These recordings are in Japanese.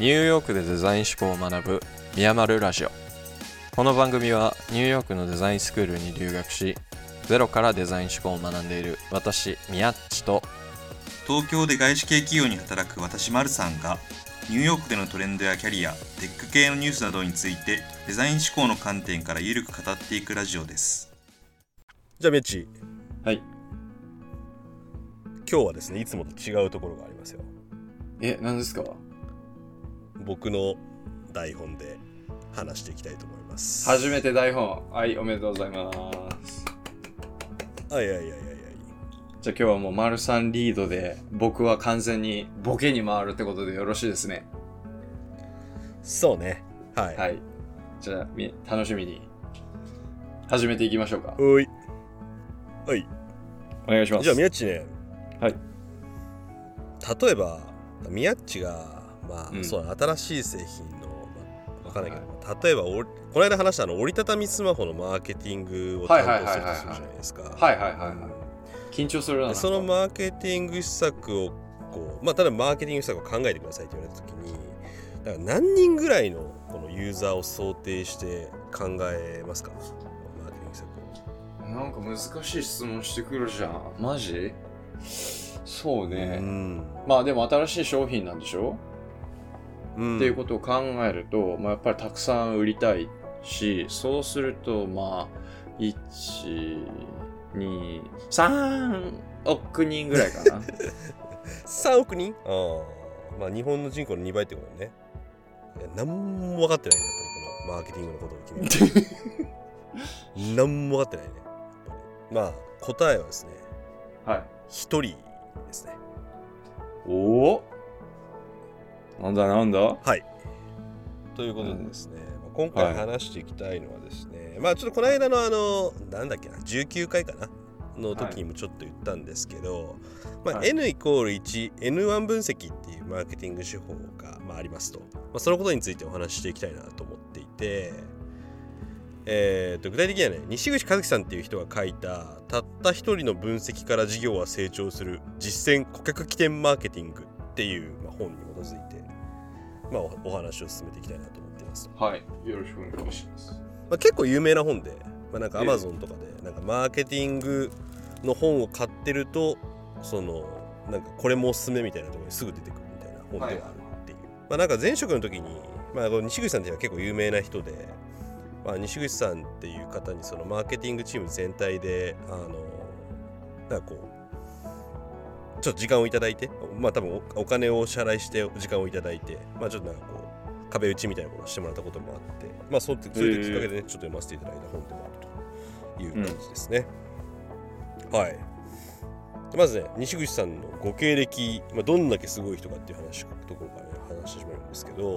ニューヨークでデザイン思考を学ぶミヤマルラジオ。この番組はニューヨークのデザインスクールに留学しゼロからデザイン思考を学んでいる私ミヤッチと東京で外資系企業に働く私マルさんがニューヨークでのトレンドやキャリアテック系のニュースなどについてデザイン思考の観点からゆるく語っていくラジオです。じゃあメッチはい。今日はですねいつもと違うところがありますよ。え、何ですか？僕の台本で話していきたいと思います初めて台本。はい、おめでとうございます。はいはいはいはいはいじゃあ今日はもう丸さんリードで、僕は完全にボケに回るってことでよろしいですね。そうねはい、はい。じゃあ、み楽しみに始めていきましょうか。おいはいお願いします。じゃあ宮っちねはい。例えば宮っちがまあ、うん。そうだ新しい製品の、まあ、わかんないけど、例えばおこの間話したあの折りたたみスマホのマーケティングを担当するとするじゃないですか。はいはいはいはい。緊張するな。でそのマーケティング施策をこうまあ例えばマーケティング施策を考えてくださいって言われた時にだから何人ぐらいのこのユーザーを想定して考えますか？マーケティング施策を。なんか難しい質問してくるじゃん。マジ？そうね。うん。まあでも新しい商品なんでしょ？うん。っていうことを考えると、まあ、やっぱりたくさん売りたいしそうするとまあ123億人ぐらいかな。3億人？ああまあ日本の人口の2倍ってことね。何も分かってないねやっぱりこのマーケティングのことを決める 何も分かってないねまあ答えはですねはい。1人ですね。おおなんだなんだ？はい。ということでですね、まあ今回話していきたいのはですね、まあちょっとこの間のあの、なんだっけな、19回かな？の時にもちょっと言ったんですけど、まあ、はい。N イコール1、N1 分析っていうマーケティング手法が、まあ、ありますと、まあ、そのことについてお話ししていきたいなと思っていて、えー、と具体的にはね西口和樹さんっていう人が書いたたった一人の分析から事業は成長する実践顧客起点マーケティングっていう、まあ、おお話を進めていきたいなと思っていますと、はい。よろしくお願いします。まあ、結構有名な本で、まあ、なんかええ。Amazon とかでなんかマーケティングの本を買ってるとそのなんかこれもおすすめみたいなところにすぐ出てくるみたいな本ではあるっていう、まあなんか前職の時に、まあ、この西口さんっていうのは結構有名な人で、まあ、西口さんっていう方にそのマーケティングチーム全体であのなんかこうちょっと時間をいただいてまあ多分おお金をお支払いして時間をいただいてまあちょっとなんかこう壁打ちみたいなことをしてもらったこともあってまあそうそういうきっかけでねちょっと読ませていただいた本でもあるという感じですね、はい。まずね西口さんのご経歴、まあ、どんだけすごい人かっていう話ところからね話してしまうんですけど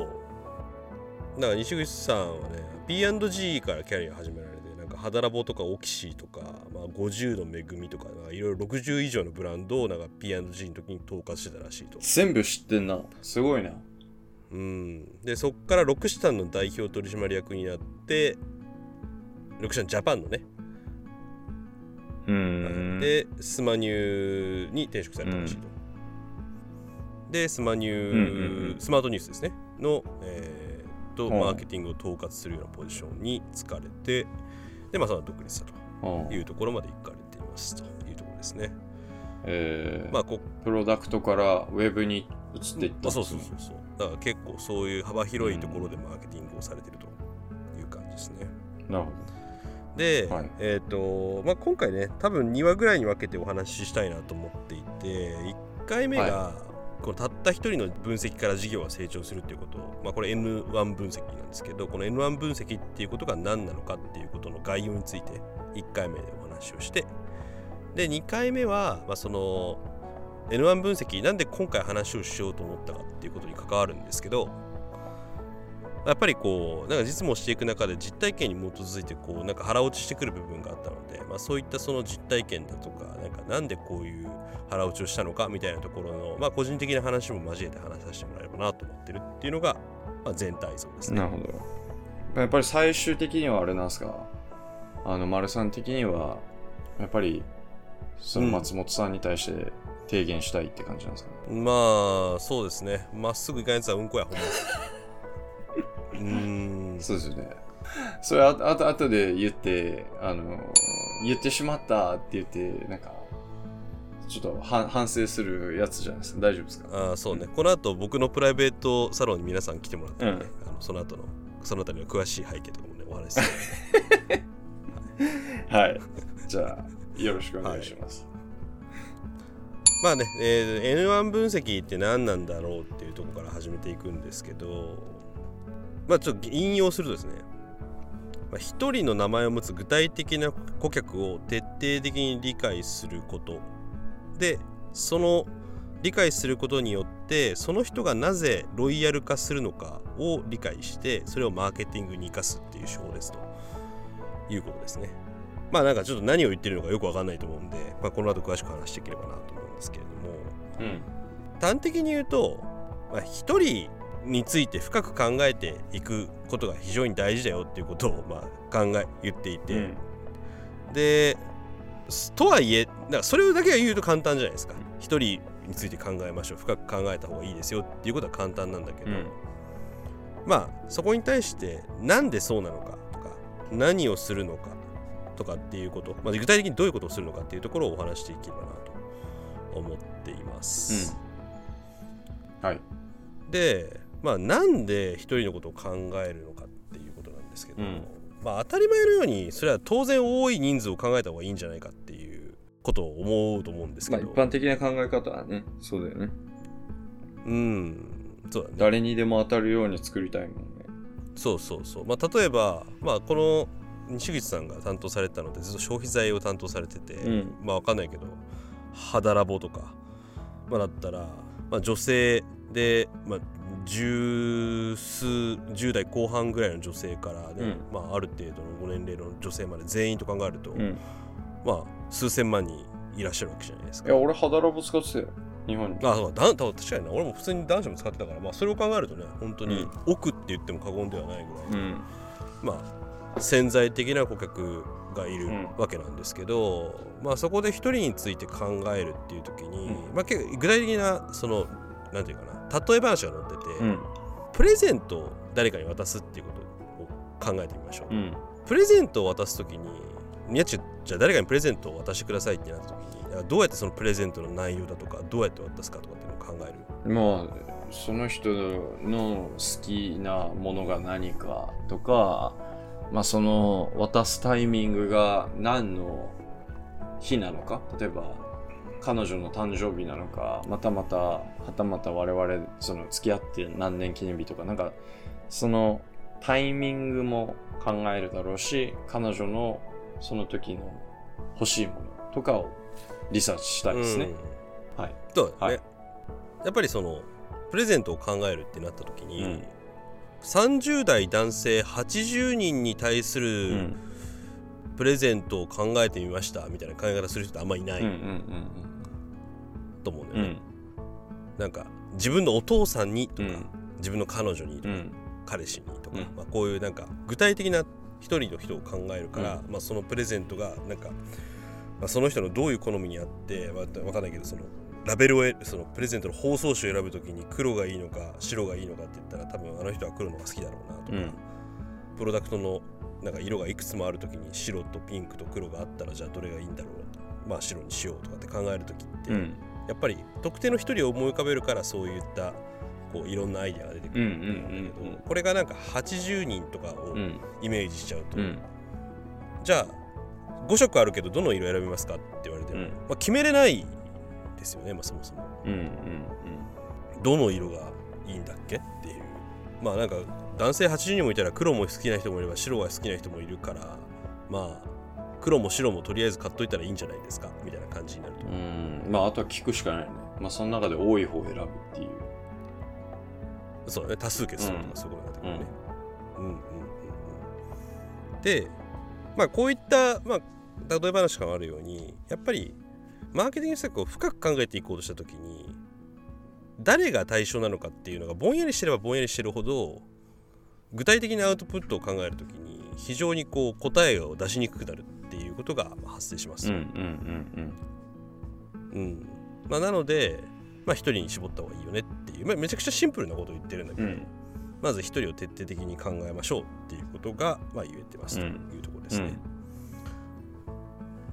だから西口さんはね P&G からキャリア始められかハダラボとかオキシーとか、まあ、50の恵みとかいろいろ60以上のブランドをなんか P&G の時に統括してたらしいと。全部知ってんな。すごいな。うん。でそっからロクシタンの代表取締役になってロクシタンジャパンのね、うーん。でスマニューに転職されたらしいと、でスマニュー、うんうんうん。スマートニュースですね。の、えー、とうんマーケティングを統括するようなポジションに就かれてでまあその後独立したうん。というところまで行かれていますというところですね。えー。まあこプロダクトからウェブに移っていったあそうそうそうそう。だから結構そういう幅広いところでマーケティングをされてるという感じですね、なるほで、はい。えっ、と、まあ、今回ね多分2話ぐらいに分けてお話ししたいなと思っていて1回目が、このたった一人の分析から事業は成長するっていうことまあ、これ N1 分析なんですけどこの N1 分析っていうことが何なのかっていうことの概要について1回目でお話をしてで2回目は、まあ、その N1 分析なんで今回話をしようと思ったかっていうことに関わるんですけどやっぱりこうなんか実務をしていく中で実体験に基づいてこうなんか腹落ちしてくる部分があったので、まあ、そういったその実体験だとかなんかなんでこういう腹落ちをしたのかみたいなところの、まあ、個人的な話も交えて話させてもらえればなと思ってるっていうのが、まあ、全体像ですね。どなるほど。やっぱり最終的にはあれなんですか？あの丸さん的にはやっぱりその松本さんに対して提言したいって感じなんですかね？まあそうですね。まっすぐいかんやつはうんこやほんまうーん。そうですよね。それああと後で言ってあの言ってしまったって言ってなんかちょっと反反省するやつじゃないですか。大丈夫ですか？ああそうね。この後僕のプライベートサロンに皆さん来てもらってね、うん。あのその後のそのあたりの詳しい背景とかもねお話しする。はい。じゃあよろしくお願いします、まあね、えー N1 分析って何なんだろうっていうところから始めていくんですけどまあちょっと引用するとですね。まあ一人の名前を持つ具体的な顧客を徹底的に理解すること。でその理解することによってその人がなぜロイヤル化するのかを理解してそれをマーケティングに生かすっていう手法ですと。いうことですね。まあなんかちょっと何を言ってるのかよくわかんないと思うんで、まあ、この後詳しく話していければなと思うんですけれども。うん。端的に言うと、まあ、一人について深く考えていくことが非常に大事だよっていうことをまあ考え言っていて、うん。ですとはいえなんかそれだけは言うと簡単じゃないですか。一人について考えましょう。深く考えた方がいいですよっていうことは簡単なんだけど、うん。まあそこに対してなんでそうなのかとか何をするのかとかっていうこと、まあ、具体的にどういうことをするのかっていうところをお話していければなと思っています。はい。でまあなんで一人のことを考えるのかっていうことなんですけど、うん。まあ当たり前のようにそれは当然多い人数を考えた方がいいんじゃないかっていうことを思うと思うんですけど、まあ一般的な考え方はねそうだよね。うんそうだね。誰にでも当たるように作りたいもんね。そうそうそう。まあ例えばまあこの西口さんが担当されてたのでずっと消費財を担当されてて、うん。まあわかんないけど肌ラボとか、まあ、だったら、まあ、女性で、まあ、十数10代後半ぐらいの女性からね、まあ、ある程度のご年齢の女性まで全員と考えると、うん。まあ数千万人いらっしゃるわけじゃないですか。いや俺肌ラボ使ってたよ日本に。あそうだだ確かにな。俺も普通に男子も使ってたから、まあ、それを考えるとね本当にうん。奥って言っても過言ではないぐらい、うん。まあ潜在的な顧客がいるうん。わけなんですけど、まあそこで一人について考えるっていう時に、うん。まあ結構具体的なそのなんていうかな例え話が載ってて、うん。プレゼントを誰かに渡すっていうことを考えてみましょう、うん。プレゼントを渡す時にいやちじゃあ誰かにプレゼントを渡してくださいってなった時にどうやってそのプレゼントの内容だとかどうやって渡すかとかっていうのを考える？まあその人の好きなものが何かとかまあその渡すタイミングが何の日なのか？例えば彼女の誕生日なのかまたまたはたまた我々その付き合って何年記念日とかなんかそのタイミングも考えるだろうし彼女のその時の欲しいものとかをリサーチしたいですね、うん。はい。そうだね、はい。やっぱりそのプレゼントを考えるってなった時に、うん。30代男性80人に対すうるん。プレゼントを考えてみましたみたいな考え方する人ってあんまいないうんうんと思うんだよね、うんうんなんか自分のお父さんにとか、うん。自分の彼女にとか、うん。彼氏にとか、うん。まあ、こういうなんか具体的な一人の人を考えるから、うまあ、そのプレゼントがなんか、まあ、その人のどういう好みにあってわわかんないけどそのラベルをえそのプレゼントの包装紙を選ぶときに黒がいいのか白がいいのかって言ったら多分あの人は黒のが好きだろうなとか、うん。プロダクトのなんか色がいくつもあるときに白とピンクと黒があったらじゃあどれがいいんだろうまあ白にしようとかって考えるときって、うんやっぱり特定の一人を思い浮かべるからそういったこういろんなアイデアが出てくるんだけど、これがなんか80人とかをうん。イメージしちゃうと、うん。じゃあ5色あるけどどの色選びますかって言われても、うん。まあ、決めれないですよね、まあ、そもそも。うんうんどの色がいいんだっけっていう。まあなんか男性80人もいたら黒も好きな人もいれば白が好きな人もいるからまあ黒も白もとりあえず買っといたらいいんじゃないですか？みたいな感じになると、うん。うんまああとは聞くしかないね。まあその中で多い方を選ぶっていう。そうだね。多数決するとかそういうことになってくるね、うん、うん。うん。うん。でまあこういった、まあ、例え話があるようにやっぱりマーケティング施策を深く考えていこうとした時に誰が対象なのかっていうのがぼんやりしてればぼんやりしてるほど具体的なアウトプットを考える時に非常にこう答えを出しにくくなるっていうことがまあ発生します。うんうんうんうん。まあ、なので、まあ、1人に絞った方がいいよねっていう、まあ、めちゃくちゃシンプルなことを言ってるんだけど、うん。まず1人を徹底的に考えましょうっていうことが、まあ、言えてますというところですね。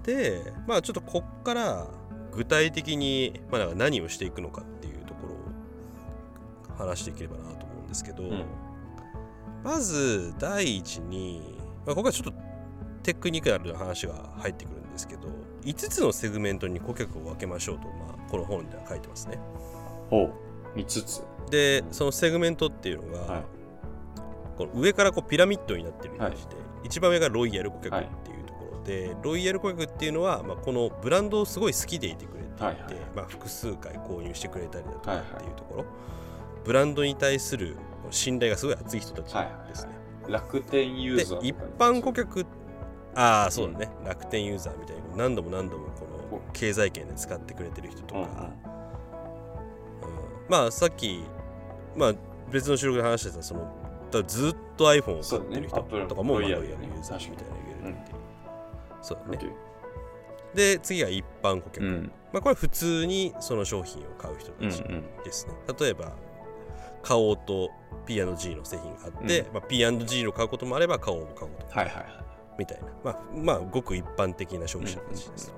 でまあちょっとこっから具体的に、まあ、何をしていくのかっていうところを話していければなと思うんですけど、うん。まず第一に、まあ、ここはちょっとテクニカルな話が入ってくるんですけど5つのセグメントに顧客を分けましょうと、まあ、この本では書いてますね。ほう。5つ。でそのセグメントっていうのが、はい。この上からこうピラミッドになってるようにして、一番上がロイヤル顧客はいっていうところで、ロイヤル顧客っていうのは、まあ、このブランドをすごい好きでいてくれていて、はいはい。まあ、複数回購入してくれたりだとかはいはいっていうところ、ブランドに対する信頼がすごい厚い人たちはいはいですね。楽天ユーでザー一般顧客ああそうだね、楽天ユーザーみたいに何度も何度もこの経済圏で使ってくれてる人とか、うんうん。うん。まあさっき、まあ、別の収録で話してたそのだずっと iPhone を買ってる人とかも、まあ、ロイヤルユーザーみたいなの言えるっていう、そうだね。で次は一般顧客、うん。まあこれ普通にその商品を買う人たちうんうん。ですね、例えば買おうと P&G の製品があって、うん。まあ、P&G を買うこともあれば買おうも買うこともはいはいはいみたいな、まあ、まあごく一般的な消費者たちです。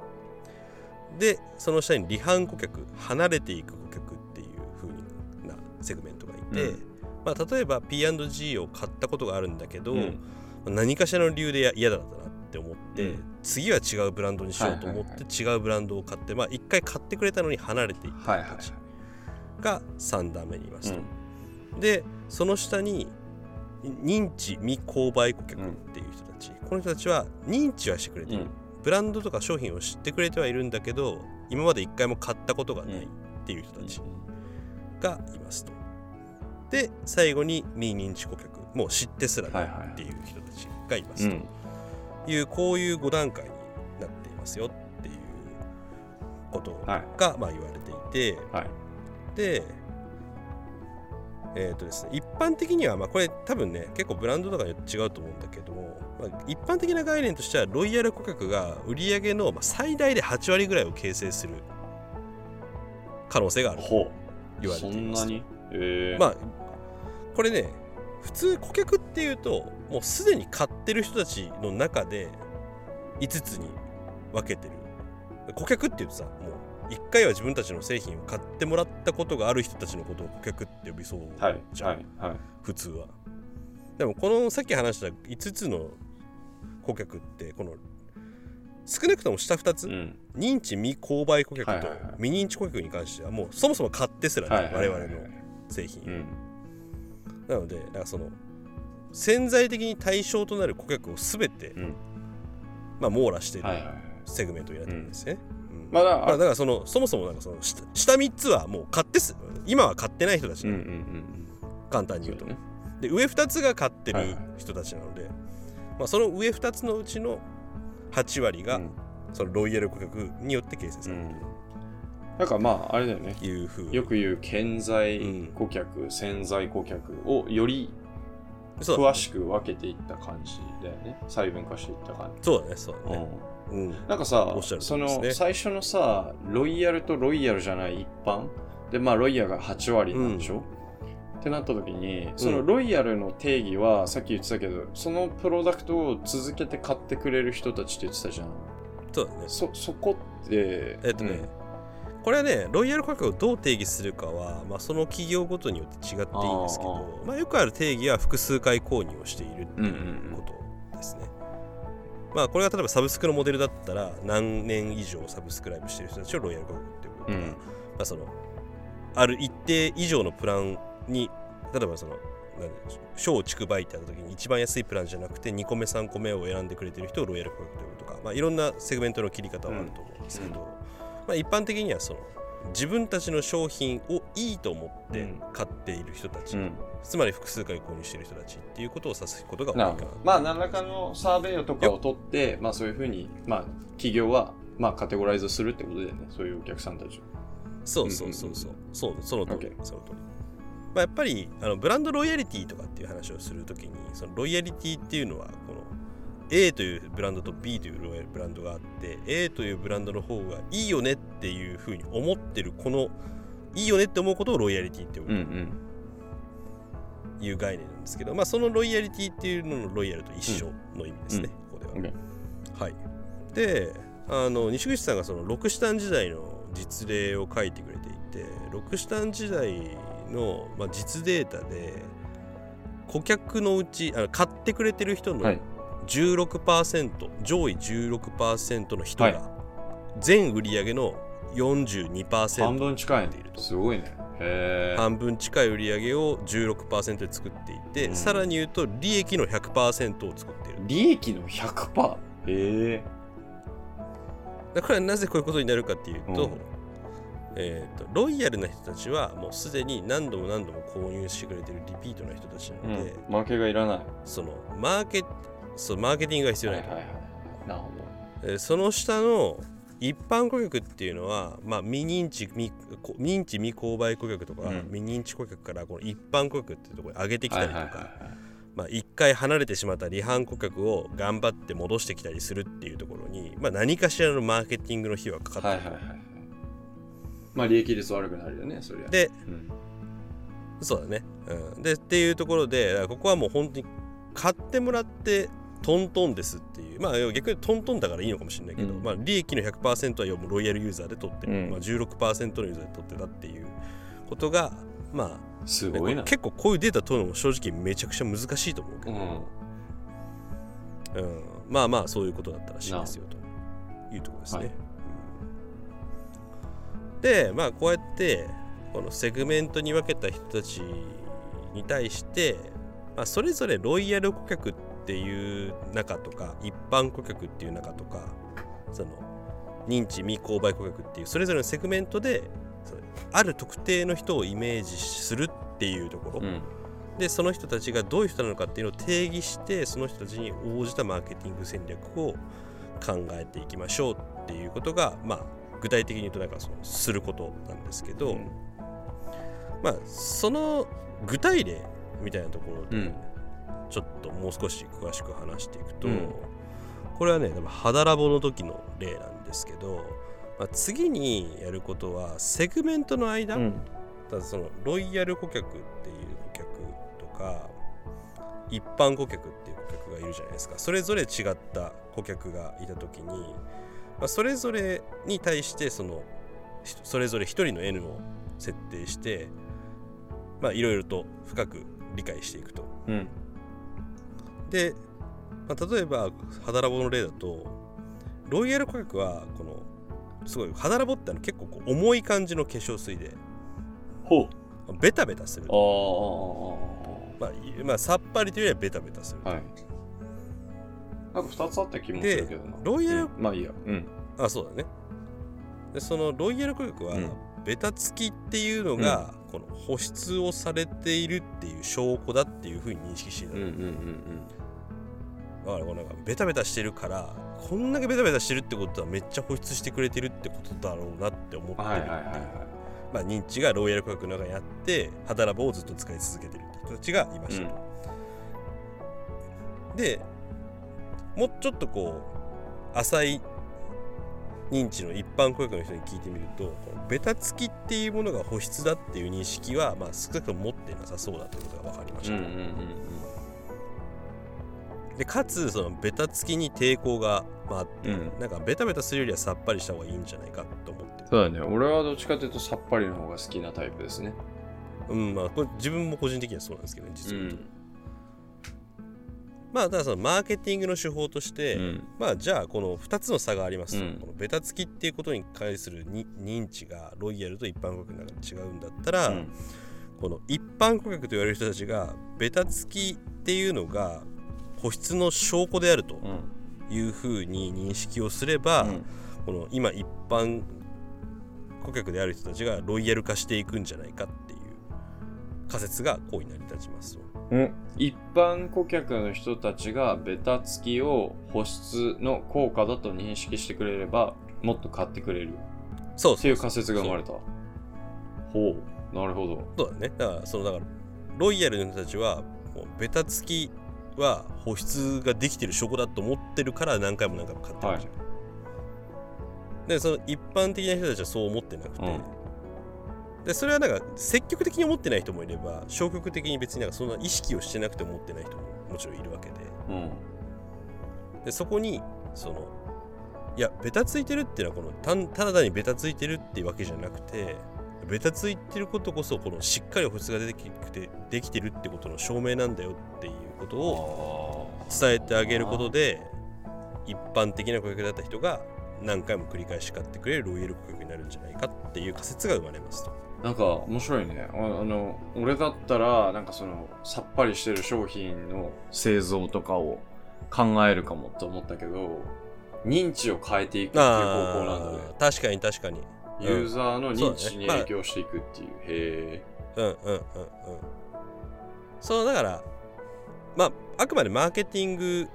でその下に離反顧客離れていく顧客っていう風なセグメントがいて、うん。まあ、例えば P&G を買ったことがあるんだけど、うん。何かしらの理由でや嫌だったなって思って、うん。次は違うブランドにしようと思って違うブランドを買って、まあ、一回買ってくれたのに離れていく人はいはいたちが3段目にいますと。うん。でその下に認知未購買顧客っていう人たち、この人たちは認知はしてくれている、うん。ブランドとか商品を知ってくれてはいるんだけど今まで一回も買ったことがないっていう人たちがいますと。で最後に未認知顧客もう知ってすらないっていう人たちがいますと。うん。いう、こういう5段階になっていますよっていうことはい。がまあ言われていて、はい。でえーとですね、一般的には、まあ、これ多分ね結構ブランドとかによって違うと思うんだけども、まあ、一般的な概念としてはロイヤル顧客が売上のまあ最大で8割ぐらいを形成する可能性があると言われていますそんなに？えー。まあこれね普通顧客っていうともうすでに買ってる人たちの中で5つに分けてる。顧客っていうとさもう1回は自分たちの製品を買ってもらったことがある人たちのことを顧客って呼びそうはいじゃん、はいはい普通は。でもこのさっき話した5つの顧客ってこの少なくとも下2つ、うん。認知未購買顧客とはいはいはい。未認知顧客に関してはもうそもそも買ってすらね、はいはいはい我々の製品、うん。なのでだからその潜在的に対象となる顧客を全て、うん。まあ、網羅しているはいはいはい。セグメントになってるんですね。うんまあだからまあだからそのそもそもなんかその下下3つはもう買ってす。今は買ってない人たちうんうんうん簡単に言うと。ね。で上2つが買ってるはいはい。人たちなので、まあ、その上2つのうちの8割が、うん。そのロイヤル顧客によって形成される。だからまああれだよね。というふうに、よく言う顕在うん。顧客、潜在顧客をより詳しく分けていった感じだよね。細分化していった感そうだねそうだじ、ね、うん。なんかさおっしゃる通その最初のさロイヤルとロイヤルじゃない一般？でまあロイヤルが8割なんでしょ、ってなった時にそのロイヤルの定義はさっき言ってたけどそのプロダクトを続けて買ってくれる人たちって言ってたじゃん。そうだね。そそこってえっとね、これはねロイヤル価格をどう定義するかは、まあ、その企業ごとによって違っていいんですけどまあ、よくある定義は複数回購入をしているっていうことですね。まあこれが例えばサブスクのモデルだったら何年以上サブスクライブしてる人たちをロイヤル価格っていうこととか、うん。まあ、そのある一定以上のプランに例えばその何小畜梅ってあった時に一番安いプランじゃなくて2個目3個目を選んでくれてる人をロイヤル価格ということとか、まあ、いろんなセグメントの切り方はあると思うんですけど、うん。まあ、一般的にはその自分たちの商品をいいと思ってうん。買っている人たち、うん。つまり複数回購入している人たちっていうことを指すことが多いなかな。まあ何らかのサーベイとかを取ってまあそういうふうにまあ企業はまあカテゴライズするってことだよね。そういうお客さんたちを。そうそうそうそう、そうその通り。その通り、まあ、やっぱりあのブランドロイヤリティとかっていう話をするときにそのロイヤリティっていうのはこの A というブランドと B というブランドがあって A というブランドの方がいいよねっていうふうに思ってるこのいいよねって思うことをロイヤリティってうんうん。いう概念なんですけど、まあそのロイヤリティっていうののロイヤルと一緒の意味ですね、ここでは。はい、であの西口さんがそのロクシタン時代の実例を書いてくれていてロクシタン時代の、まあ、実データで顧客のうちあの買ってくれてる人のはい16%、上位16%の人はい。が全売上の42%半分近いすごいね。半分近い売り上げを16%で作っていて、うん。さらに言うと利益の100%を作っている。利益の100%へえだからなぜこういうことになるかっていうと,、うん。えー、とロイヤルな人たちはもうすでに何度も何度も購入してくれてるリピートな人たちなので、負けがいらない。そのマーケそうマーケティングが必要ないい、ははいはい。なるほえーその下の一般顧客っていうのは、まあ、未認知未こ認知未購買顧客とか、うん。未認知顧客からこの一般顧客っていうところに上げてきたりとか、はいはいはいはい。まあ、一回離れてしまった離反顧客を頑張って戻してきたりするっていうところに、まあ、何かしらのマーケティングの費用がかかってる。と、はいはいはいはい。まあ利益率悪くなるよねそりゃ。でうん。そうだね、うん、でっていうところでここはもう本当に買ってもらってトントンですっていう。まあ逆にトントンだからいいのかもしれないけど、うん。まあ、利益の100%はもうロイヤルユーザーで取ってる、うん。まあ、16%のユーザーで取ってたっていうことがまあすごいな。結構こういうデータ取るのも正直めちゃくちゃ難しいと思うけど、うん。うん、まあまあそういうことだったらしいですよと。いうところですね。はい。うん。でまあこうやってこのセグメントに分けた人たちに対して、まあ、それぞれロイヤル顧客っていう中とか一般顧客っていう中とかその認知未購買顧客っていうそれぞれのセグメントである特定の人をイメージするっていうところ、うん。でその人たちがどういう人なのかっていうのを定義してその人たちに応じたマーケティング戦略を考えていきましょうっていうことがまあ具体的に言うとなんかそのすることなんですけど、うん。まあその具体例みたいなところでうんちょっともう少し詳しく話していくと、うん。これはね多分肌ラボの時の例なんですけど、まあ、次にやることはセグメントの間、うん。ただそのロイヤル顧客っていう顧客とか一般顧客っていう顧客がいるじゃないですか。それぞれ違った顧客がいた時に、まあ、それぞれに対してそのひそれぞれ一人の N を設定してまあいろいろと深く理解していくと。うんで、まあ、例えば肌ラボの例だとロイヤル顧客はこのすごい肌ラボってあの結構こう重い感じの化粧水でほう。ベタベタする。ああまあ、いまあ、さっぱりというよりはベタベタする。はい。なんか2つあった気もするけどな。ロイヤルうん。まあいいや。うん。あ、そうだね。で、そのロイヤル顧客は、うんベタつきっていうのが、この保湿をされているっていう証拠だっていうふうに認識していたの。うんうんうんだからこうなんかベタベタしてるから、こんだけベタベタしてるってことはめっちゃ保湿してくれてるってことだろうなって思ってうんるっていう。はいはいはいはい。まあ、認知がロイヤル顧客の中にあって肌ラボをずっと使い続けてるって人たちがいました。と。でもうちょっとこう浅い認知の一般顧客の人に聞いてみるとこのベタつきっていうものが保湿だっていう認識は、まあ、少なくとも持ってなさそうだということが分かりました。と。うんうんうん。でかつそのベタつきに抵抗が、まあ、あって、うん。なんかベタベタするよりはさっぱりした方がいいんじゃないかと思って。る。そうだね。俺はどっちかというとさっぱりの方が好きなタイプですね。うんまあ、これ自分も個人的にはそうなんですけどね実は、うんまあだからそのマーケティングの手法として、うん。まあじゃあこの2つの差がありますと、うん。このベタつきっていうことに対するに認知がロイヤルと一般顧客の中で違うんだったら、うん。この一般顧客と言われる人たちがベタつきっていうのが保湿の証拠であるとうん。いうふうに認識をすれば、うん。この今一般顧客である人たちがロイヤル化していくんじゃないかっていう仮説がこうに成り立ちます一般顧客の人たちがベタつきを保湿の効果だと認識してくれればもっと買ってくれるそうっていう仮説が生まれた。ほう。なるほど。そう。だね。だから、その、だから、ロイヤルの人たちは、もうベタつきは保湿ができてる証拠だと思ってるから何回も何回も買ってるじゃん、でその一般的な人たちはそう思ってなくて、うんでそれはなんか積極的に思ってない人もいれば消極的に別になんかそんな意識をしてなくて思ってない人ももちろんいるわけで。うん。でそこにそのいやベタついてるっていうのはこのたんただ単にベタついてるっていうわけじゃなくてベタついてることこそこのしっかり保湿ができてできてるってことの証明なんだよっていうことを伝えてあげることで一般的な顧客だった人が何回も繰り返し買ってくれるロイヤル顧客になるんじゃないかっていう仮説が生まれますと。なんか面白いね。ああの俺だったらなんかそのさっぱりしてる商品の製造とかを考えるかもと思ったけど認知を変えていくっていう方向なんだね。確かに確かに。ユーザーの認知に影響していくっていう、へうんうんうんうん。そうだからまああくまでマーケティング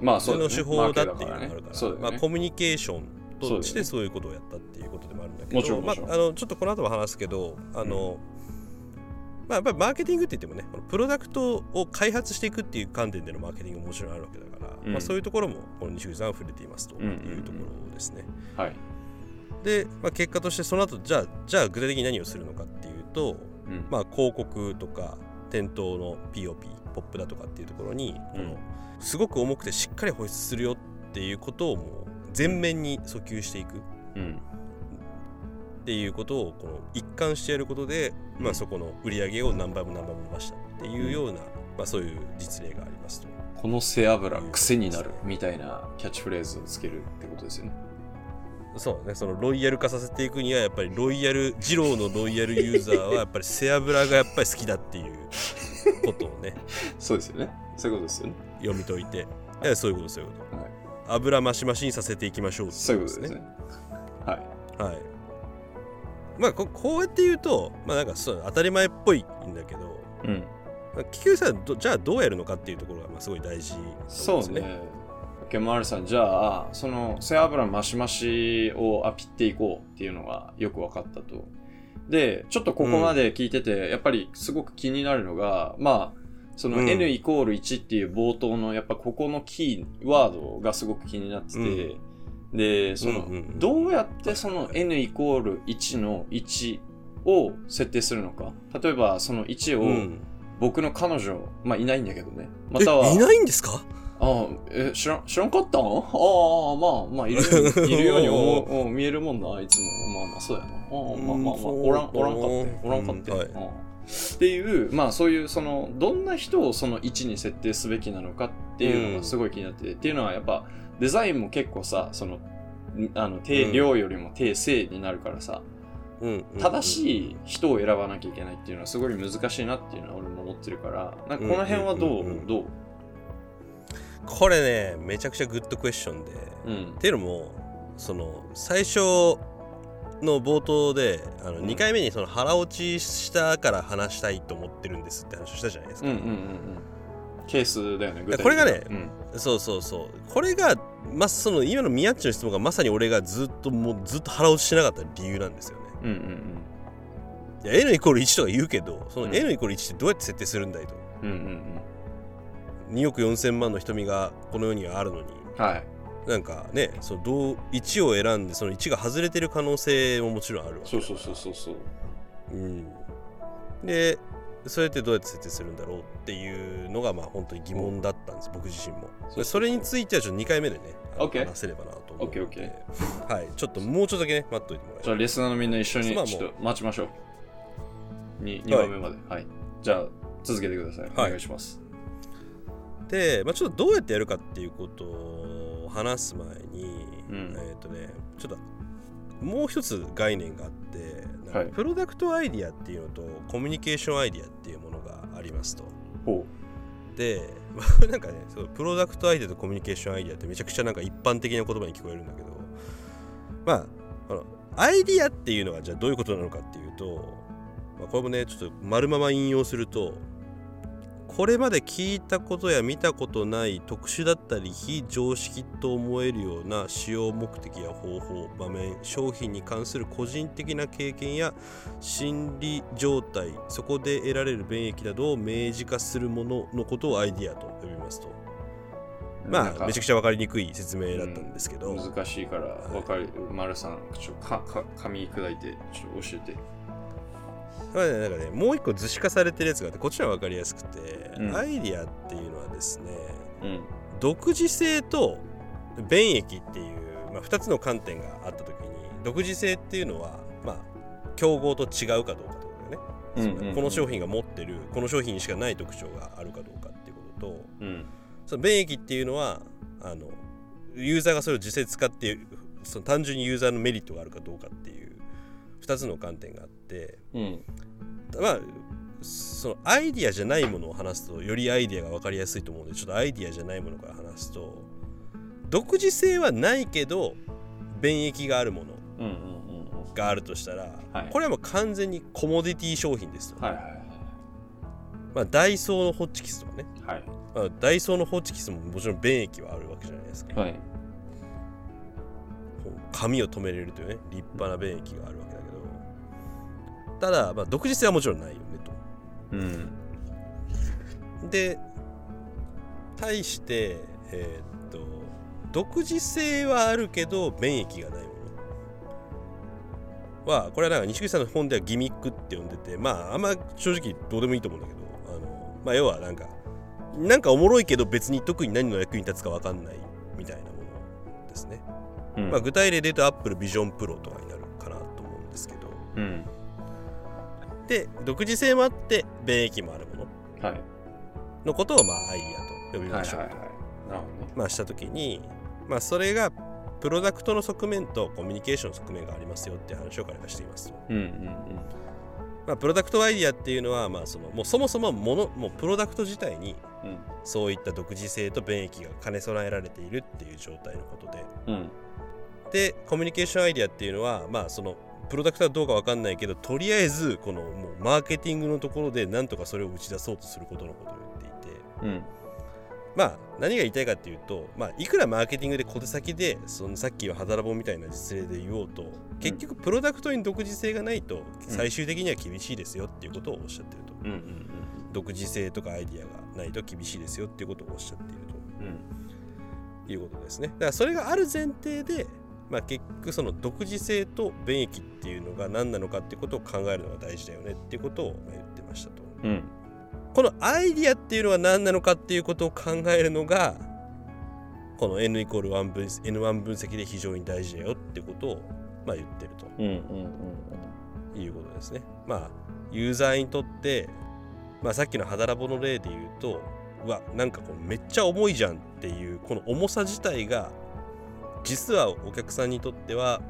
の手法だっていうのがあるからそうだよね。まあ、コミュニケーションとしてそういうことをやったっていうことでもあるんだけどまあ、あのちょっとこの後も話すけどあの、まあ、やっぱりマーケティングって言ってもねこのプロダクトを開発していくっていう観点でのマーケティングももちろんあるわけだから、うん。まあ、そういうところもこの西口さんは触れていますとうんうんうんいうところですね。はい、で、まあ、結果としてその後じゃあじゃあ具体的に何をするのかっていうと、うん。まあ、広告とか店頭の POP ポップだとかっていうところに、このすごく重くてしっかり保湿するよっていうことをもう全面に訴求していく。っうん。ていうことをこの一貫してやることで、まあ、そこの売り上げを何倍も何倍も伸ばしたっていうような、まあ、そういう実例がありますと。この背脂癖になるみたいなキャッチフレーズをつけるってことですよね。そうね、そのロイヤル化させていくにはやっぱりロイヤル二郎のロイヤルユーザーはやっぱり背脂がやっぱり好きだっていうことをね。そうですよね。そういうことですよね。読み解いて。そういうことそういうこと、はい油増し増しにさせていきましょうってそういうことですね。はい。はい。まあここうやって言うとまあなんかそう当たり前っぽいんだけど、うん。まあ、結局さどじゃあどうやるのかっていうところがまあすごい大事なんですそうね。ね。ケマールさん、じゃあ、その背脂増し増しをアピっていこうっていうのがよく分かったと。で、ちょっとここまで聞いてて、やっぱりすごく気になるのが、まあ、そのうん N イコール1っていう冒頭のやっぱここのキーワードがすごく気になってて、で、その、うんうんうんどうやってその N イコール1の1を設定するのか。例えばその1を、うん僕の彼女、まあいないんだけどね。または、えいないんですか？ああ、え、知らん、知らんかったん？ああ、まあ、まあ、いる いるように思ううん見えるもんな、いつも。まあまあ、そうやな。ああ、まあまあまあ、おらん、おらんかって。おらんかって。うんはいうんっていう、まあそういう、その、どんな人をその位置に設定すべきなのかっていうのがすごい気になってて、っていうのはやっぱ、デザインも結構さ、その、んあの、低量よりも低正になるからさ、うん正いしい人を選ばなきゃいけないっていうのはすごい難しいなっていうのは俺も思ってるから、なんかこの辺はどう、うんうんうんうん。どう？これねめちゃくちゃグッドクエスチョンで、うん。っ。ていうのもその最初の冒頭であのうん2回目にその腹落ちしたから話したいと思ってるんですって話をしたじゃないですか、うんうんうんうん。ケースだよね、これがねうん、そうそうそう。これが、ま、その今の宮っちの質問がまさに俺がずっともうずっと腹落ちしなかった理由なんですよね。うんうんいや N イコール1とか言うけどそのうん。N イコール1ってどうやって設定するんだいと。うん。うんうん。2億4000万の瞳がこの世にはあるのに。うん。はい。なんかねそのどう1を選んでその1が外れてる可能性ももちろんあるわけそうそうそうそうそう。うん、でそれってどうやって設定するんだろうっていうのがまあ本当に疑問だったんです僕自身も。それについてはちょっと2回目でね話せればなと思うので OK はい。ちょっともうちょっとだけね待っといてもらえじゃあ、リスナーのみんな一緒にちょっと待ちましょう。に2番目まで。はい。じゃあ、続けてください。お願いします。で、まあ、ちょっとどうやってやるかっていうことを話す前に、うん。えっ、とねちょっともう一つ概念があってなんかはい。プロダクトアイディアっていうのとコミュニケーションアイディアっていうものがありますと。ほで なんかねそうプロダクトアイデアとコミュニケーションアイデアってめちゃくちゃなんか一般的な言葉に聞こえるんだけどまああのアイディアっていうのはじゃあどういうことなのかっていうと、まあ、これもねちょっと丸まま引用するとこれまで聞いたことや見たことない特殊だったり非常識と思えるような使用目的や方法場面商品に関する個人的な経験や心理状態そこで得られる便益などを明示化するもののことをアイディアと呼びますと。まあめちゃくちゃ分かりにくい説明だったんですけど、難しいからわかる、丸さんちょかか噛み砕いてちょ教えてまあね、なんかね、もう一個図示化されてるやつがあって、こっちは分かりやすくて、うん。アイディアっていうのはですね、うん。独自性と便益っていう、まあ、2つの観点があった時に、独自性っていうのは、まあ、競合と違うかどうかとだよね。うんうんうん。この商品が持ってる、この商品にしかない特徴があるかどうかっていうことと、うん。その便益っていうのは、あの、ユーザーがそれを実際使って、その単純にユーザーのメリットがあるかどうかっていう2つの観点があって、うん。まあそのアイディアじゃないものを話すとよりアイディアが分かりやすいと思うのでちょっとアイディアじゃないものから話すと独自性はないけど便益があるものうんうんうんうん。があるとしたら、はい。これはもう完全にコモディティ商品ですと、はいはいまあ、ダイソーのホッチキスとかね、はい。まあ、ダイソーのホッチキスももちろん便益はあるわけじゃないですか、はい。髪を止めれるというね立派な便益があるわけただ、まあ、独自性はもちろんないよねと。うん。で対してえーっと独自性はあるけど便益がないもの。はこれはなんか西口さんの本ではギミックって呼んでてまああんま正直どうでもいいと思うんだけどあのまあ要はなんかなんかおもろいけど別に特に何の役に立つか分かんないみたいなものですね、うん。まあ具体例で言うと Apple Vision Pro とかになるかなと思うんですけど。うんで独自性もあって便益もあるもの。はい。のことをまあアイディアと呼びましょう。と、はいはいはい。なるほどね。まあ、した時に、まあ、それがプロダクトの側面とコミュニケーションの側面がありますよって話を彼がしています。と。うんうん。まあ、プロダクトアイディアっていうのは、まあ、そのもうそもそもものもうプロダクト自体にうん。そういった独自性と便益が兼ね備えられているっていう状態のことで。うん。でコミュニケーションアイディアっていうのはまあそのプロダクトはどうかわかんないけどとりあえずこのもうマーケティングのところでなんとかそれを打ち出そうとすることのことを言っていて。うん。まあ何が言いたいかっていうと、まあ、いくらマーケティングで小手先でそのさっきの肌ラボみたいな実例で言おうと結局プロダクトに独自性がないと最終的には厳しいですよっていうことをおっしゃってると、うんうん独自性とかアイディアがないと厳しいですよっていうことをおっしゃっているうん。ということですね。だからそれがある前提で、まあ、結局その独自性と便益っていうのが何なのかっていうことを考えるのが大事だよねっていうことをまあ言ってましたと。うんこのアイディアっていうのは何なのかっていうことを考えるのがこの n イコール1分 N1 分析で非常に大事だよっていうことをまあ言ってるうんうんうんということですね。まあユーザーにとって、まあ、さっきの肌ラボの例で言うとうわなんかこうめっちゃ重いじゃんっていうこの重さ自体が実はお客さんにとっては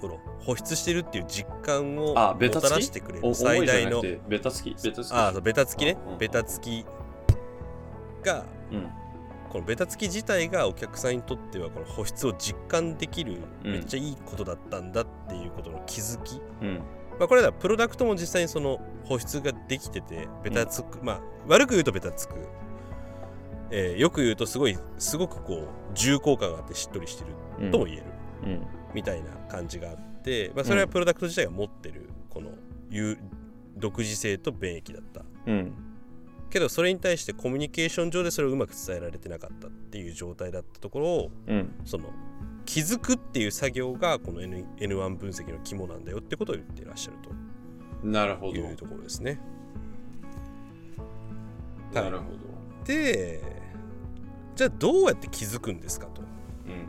この保湿してるっていう実感をあもベタつき？たらしてくれる最大のベタつき？ベタつき？あベタつきね。うん。うんベタつきがうん。このベタつき自体がお客さんにとってはこの保湿を実感できるうんめっちゃいいことだったんだっていうことの気づき、うん。まあこれはプロダクトも実際にその保湿ができててベタつく、まあ悪く言うとベタつく、えーよく言うとすごいすごくこう重厚感があってしっとりしてるとも言える、うん。みたいな感じがあって、まあ、それはプロダクト自体が持ってるこの有独自性と便益だった。うん。けどそれに対してコミュニケーション上でそれをうまく伝えられてなかったっていう状態だったところをうん。その気づくっていう作業がこの N N1 分析の肝なんだよってことを言ってらっしゃるなるほど。というところですね。なるほどでじゃあどうやって気づくんですかと。うん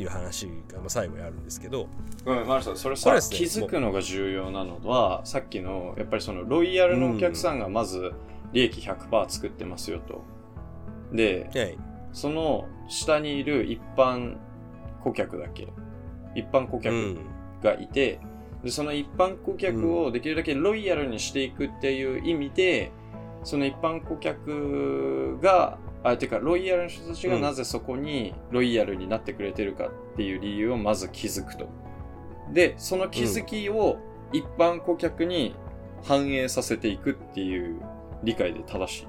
いう話がまあ最後にあるんですけど。ごめん、マルさん、それさ、ね気づくのが重要なのは、さっきの、やっぱりその、ロイヤルのお客さんがまず、利益100%作ってますよと。で、はい。その下にいる一般顧客だけ、一般顧客うん。がいて、でその一般顧客をできるだけロイヤルにしていくっていう意味で、その一般顧客が、あ、てか、ロイヤルの人たちがうん。なぜそこにロイヤルになってくれてるかっていう理由をまず気づくと。で、その気づきを一般顧客に反映させていくっていう理解で正しい。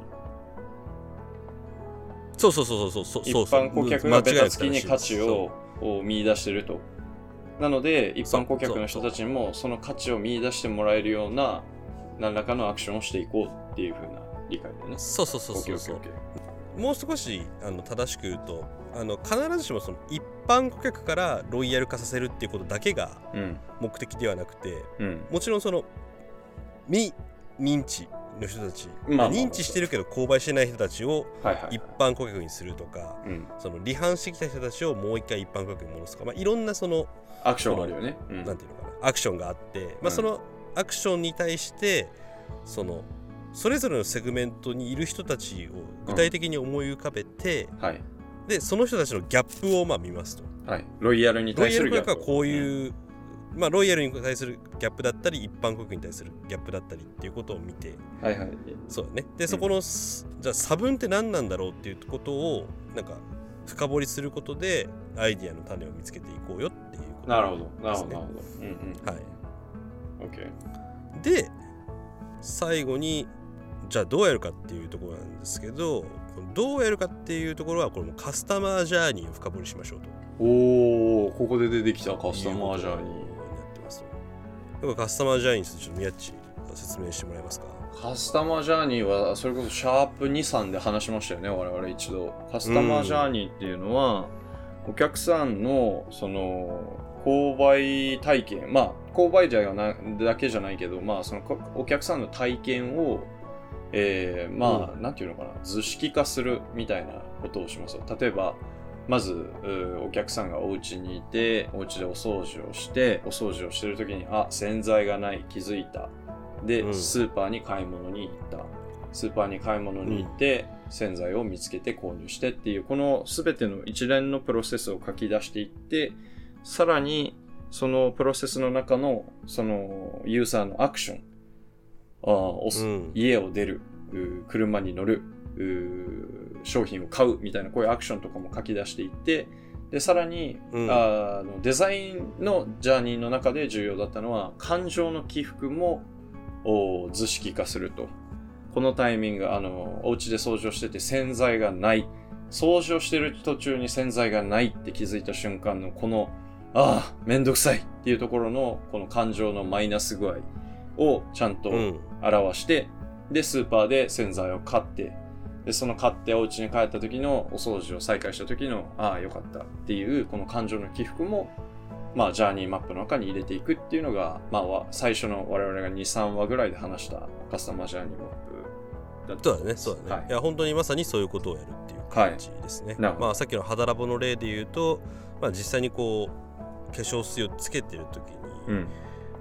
そうそうそうそうそう。一そうそう。般顧客がベタつきに価値をを見出してると。なので、一般顧客の人たちにもその価値を見出してもらえるような何らかのアクションをしていこうっていうふうな理解だよね。そうそうそうそうそうもう少しあの正しく言うとあの必ずしもその一般顧客からロイヤル化させるっていうことだけがうん。目的ではなくてうん。もちろんその未認知の人たち、まあまあ認知してるけど購買してない人たちを。一般顧客にするとかうん。その離反してきた人たちをもう一回一般顧客に戻すとか、まあ、いろんなその、アクションがあるよね。うんなんていうのかなアクションがあって、まあ、うんそのアクションに対してそのそれぞれのセグメントにいる人たちを具体的に思い浮かべて、はい。でその人たちのギャップをまあ見ますと。はい。ロイヤルに対するル顧客はこうう。いう、まあ、ロイヤルに対するギャップだったり一般顧客に対するギャップだったりっていうことを見てはいはい。そうだねでそこの、すじゃあ差分って何なんだろうっていうことをなんか深掘りすることでアイディアの種を見つけていこうよっていうことなるほど。なるほど。ですねなるほど。うんうん。はい OK。で最後にじゃあどうやるかっていうところなんですけどどうやるかっていうところはこれもカスタマージャーニーを深掘りしましょうとおお、ここで出てきたカスタマージャーニいうことになってますとだからカスタマージャーニーについてちょっと宮地説明してもらえますか？ー。カスタマージャーニーは、それこそシャープ2、3で話しましたよね、我々一度。カスタマージャーニーっていうのは、お客さんの、その、購買体験、まあ、購買じゃなだけじゃないけど、まあ、その、こお客さんの体験を、えー、まあ、なんていうのかな、図式化するみたいなことをします。例えば、まず、お客さんがお家にいて、お家でお掃除をして、お掃除をしてる時に、あ、洗剤がない、気づいた。で、うんスーパーに買い物に行った。スーパーに買い物に行って、洗剤を見つけて購入してっていう、この全ての一連のプロセスを書き出していって、さらに、そのプロセスの中の、そのユーザーのアクション、あうん。家を出る、車に乗る、商品を買うみたいなこういうアクションとかも書き出していって、で、さらに、うん。ああのデザインのジャーニーの中で重要だったのは、感情の起伏もお図式化すると。このタイミング、あの、お家で掃除をしてて洗剤がない。掃除をしてる途中に洗剤がないって気づいた瞬間のこの、ああ、めんどくさいっていうところのこの感情のマイナス具合をちゃんとうん。表して、で、スーパーで洗剤を買って、で、その買ってお家に帰った時のお掃除を再開した時の、ああ、よかったっていう、この感情の起伏も、まあ、ジャーニーマップの中に入れていくっていうのが、まあわ、最初の我々が2、3話ぐらいで話したカスタマージャーニーマップだったそうだねそうだね、はい。い、や本当にまさにそういうことをやるっていう感じですね、なるほど。まあさっきの肌ラボの例で言うと、まあ、実際にこう化粧水をつけてる時に、うん。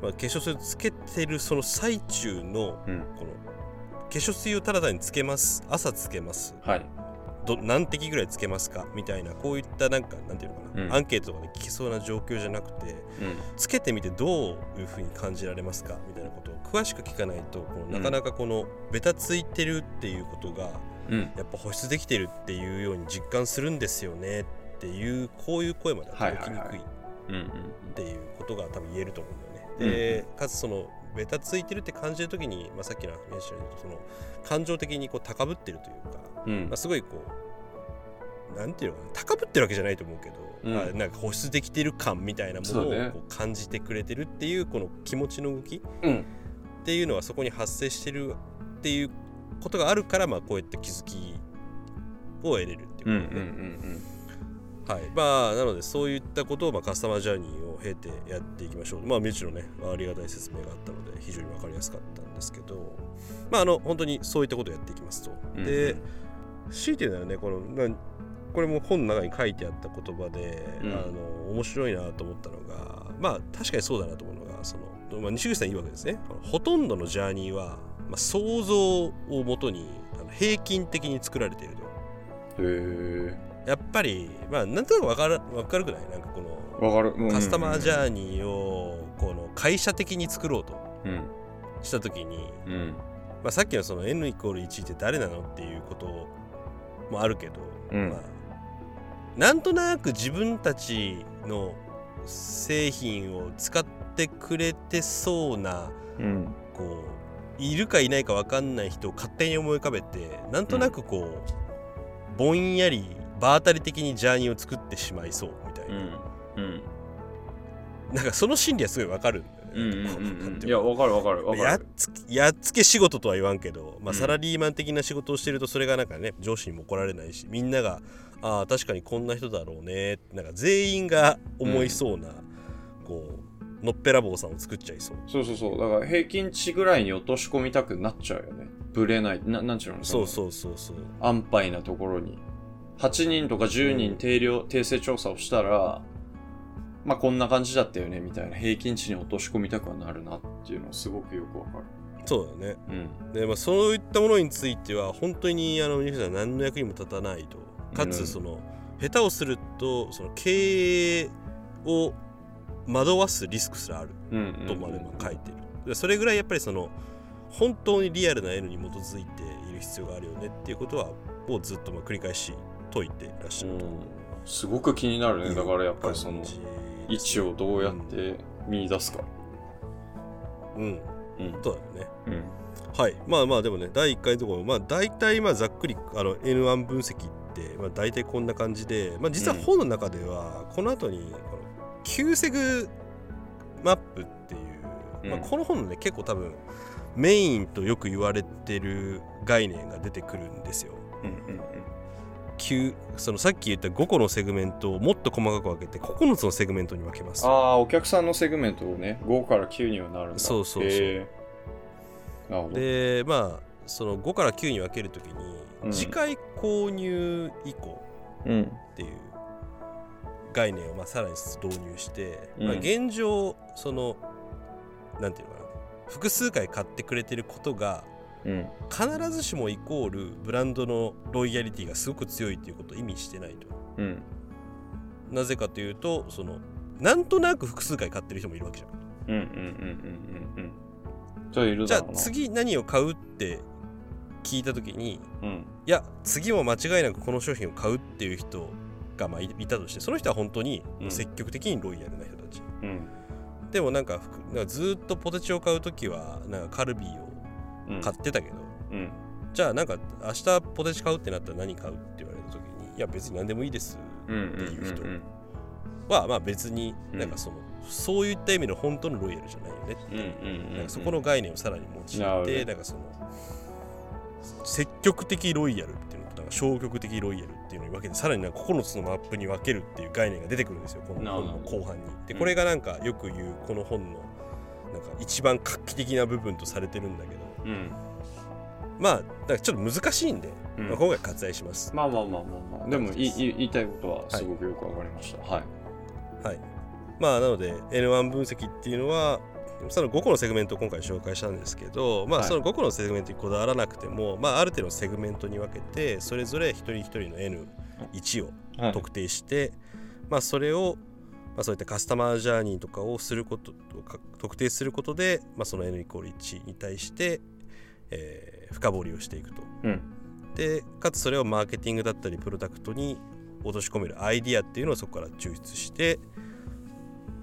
まあ、化粧水をつけてるその最中のうん。この化粧水をただ単につけます朝つけますはい。ど何滴ぐらいつけますか？みたいなこういったなんかなんていうのかな、うんアンケートとかで聞きそうな状況じゃなくてうん。つけてみてどういうふうに感じられますか？みたいなことを詳しく聞かないとこのなかなかこのベタついてるっていうことがうん。やっぱ保湿できてるっていうように実感するんですよねっていうこういう声までは届きにくいっ。ていうことが多分言えると思うんだよね。で、かつそのベタついてるって感じるときに、まあ、さっきの話したようにその感情的にこう高ぶってるというか、うんまあ、すごいこうなんていうのかな高ぶってるわけじゃないと思うけど、うんまあなんか保湿できてる感みたいなものをねこう感じてくれてるっていうこの気持ちの動きうん。っていうのはそこに発生してるっていうことがあるから、まあ、こうやって気づきを得れるっていううん。うん。ことで、うん。はいまあ、なのでそういったことを、まあ、カスタマージャーニーを経てやっていきましょう。まあ、もちろんね、ありがたい説明があったので、非常に分かりやすかったんですけど、まあ、あの本当にそういったことをやっていきますと。うんで、強いて言うならね、このなこれも本の中に書いてあった言葉で、うんあの面白いなと思ったのが、まあ、確かにそうだなと思うのが、そのまあ、西口さん言うわけですね。ほとんどのジャーニーは、まあ、想像をもとにあの平均的に作られていると。へえ。やっぱり、まあ、なんとなくわかるわかるくない？なんかこのわかる。カスタマージー。ャーニーをこの会社的に作ろうとうん。した時に、うん。まあ、さっきのその N イコール1って誰なのっていうこともあるけど、うんまあ、なんとなく自分たちの製品を使ってくれてそうなうん。こういるかいないか分かんない人を勝手に思い浮かべてなんとなくこう、ぼんやり場当たり的にジャーニーを作ってしまいそうみたいな、うん。うん。なんかその心理はすごいわかるんだよね。いやわかるわかるわかる。やっつけ仕事とは言わんけど、まあ、うん。サラリーマン的な仕事をしてるとそれがなんかね上司にも怒られないしみんながああ確かにこんな人だろうねなんか全員が思いそうな、こうのっぺらぼうさんを作っちゃいそう。そうそうそう。だから平均値ぐらいに落とし込みたくなっちゃうよね。ブレないななんちゅうの？そううそうそうそう。安牌なところに8人とか10人定量、訂正調査をしたらまあこんな感じだったよねみたいな平均値に落とし込みたくはなるなっていうのはすごくよくわかる。そうだね。うん。で、まあ、そういったものについては本当にあの皆さん何の役にも立たないと。かうん。つその、下手をするとその経営を惑わすリスクすらある。とまでも書いてる。でそれぐらいやっぱりその本当にリアルな N に基づいている必要があるよねっていうことはをずっとまあ繰り返し解いてらっしゃるとう。ん。すごく気になるね。だからやっぱりその位置をどうやって見出すか。うん、うん。そうだよね。うん。はい。まあまあでもね第1回のところまあ大体まあざっくりあの N1 分析ってまあ大体こんな感じでまあ実は本の中ではこの後にこの Q セグマップっていう、まあ、うんこの本のね結構多分メインとよく言われてる概念が出てくるんですよ。うんうん9そのさっき言った5個のセグメントをもっと細かく分けて9つのセグメントに分けます。あ。あお客さんのセグメントをね5から9にはなるんだ。そうそうそう。へー。なるほど。でまあその5から9に分けるときに、うん。次回購入以降うん。っていう概念をまあさらに導入して、うん。まあ、現状そのなんていうのかな複数回買ってくれてることがうん。必ずしもイコールブランドのロイヤリティがすごく強いっていうことを意味してないと。うん。なぜかというとそのなんとなく複数回買ってる人もいるわけじゃん。うんうんうんうんうんうん。じゃあ次何を買うって聞いた時にうん。いや次も間違いなくこの商品を買うっていう人がまあいいたとしてその人は本当にうん。積極的にロイヤルな人たち、うん。でもなんかずっとポテチを買う時はなんかカルビーをうん買ってたけど、うん。じゃあなんか明日ポテチ買うってなったら何買うって言われた時にいや別に何でもいいですっていう人うん。はまあ別にうんなんかその、そういった意味の本当のロイヤルじゃないよねって。なんかそこの概念をさらに用いて、なんかその積極的ロイヤルっていうのとなんか消極的ロイヤルっていうのに分けてさらになんか9つのマップに分けるっていう概念が出てくるんですよこの本の後半に。でうんこれがなんかよく言うこの本のなんか一番画期的な部分とされてるんだけどうん。まあだからちょっと難しいんで、うん。まあ、今回割愛します。まあまあまあまあまあ。でもいいい言いたいことはすごくよくわかりました。はい。はい。まあなので N1 分析っていうのはその5個のセグメントを今回紹介したんですけど、まあ、はい。その5個のセグメントにこだわらなくても、まあ、ある程度のセグメントに分けてそれぞれ一人一人の N1 をはい。特定して、まあ、それを、まあ、そういったカスタマージャーニーとかをすることをか特定することで、まあ、その N イコール1に対して、えー深掘りをしていくと。うん。でかつそれをマーケティングだったりプロダクトに落とし込めるアイディアっていうのをそこから抽出して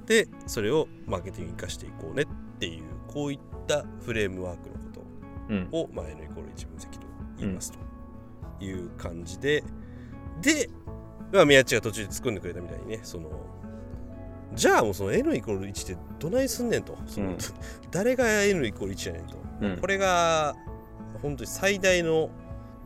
でそれをマーケティングに生かしていこうねっていうこういったフレームワークのことうん。を、まあ、N イコール1分析と言いますと。いう感じで、で、まあ、宮地が途中で突っ込んでくれたみたいにねそのじゃあもうその N イコール1ってどないすんねんと。うん。誰が N イコール1やねんと。うん。これが本当に最大の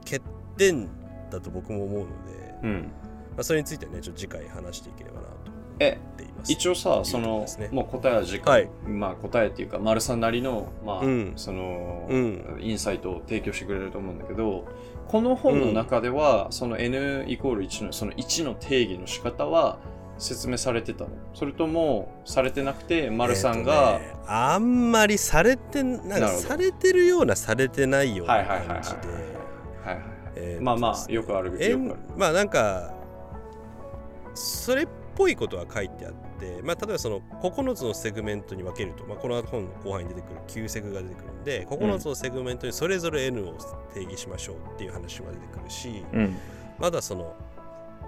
欠点だと僕も思うので、うん。まあ、それについてはねちょっと次回話していければなとえ思っています。一応さそのもう答えは次は回い。まあ答えっていうか丸さんなりのまあうん。そのうん。インサイトを提供してくれると思うんだけどこの本の中ではその N イコール1のその1の定義の仕方は説明されてたの。それともされてなくて丸さんが、えーとねあんまりされてなんかされてるようなされてないようないははいはいはい感じでまあまあよくあるえよくある。まあなんかそれっぽいことは書いてあって、まあ、例えばその9つのセグメントに分けると、まあ、この本の後半に出てくる9セグが出てくるんで9つのセグメントにそれぞれ N を定義しましょうっていう話も出てくるし、うん。まだその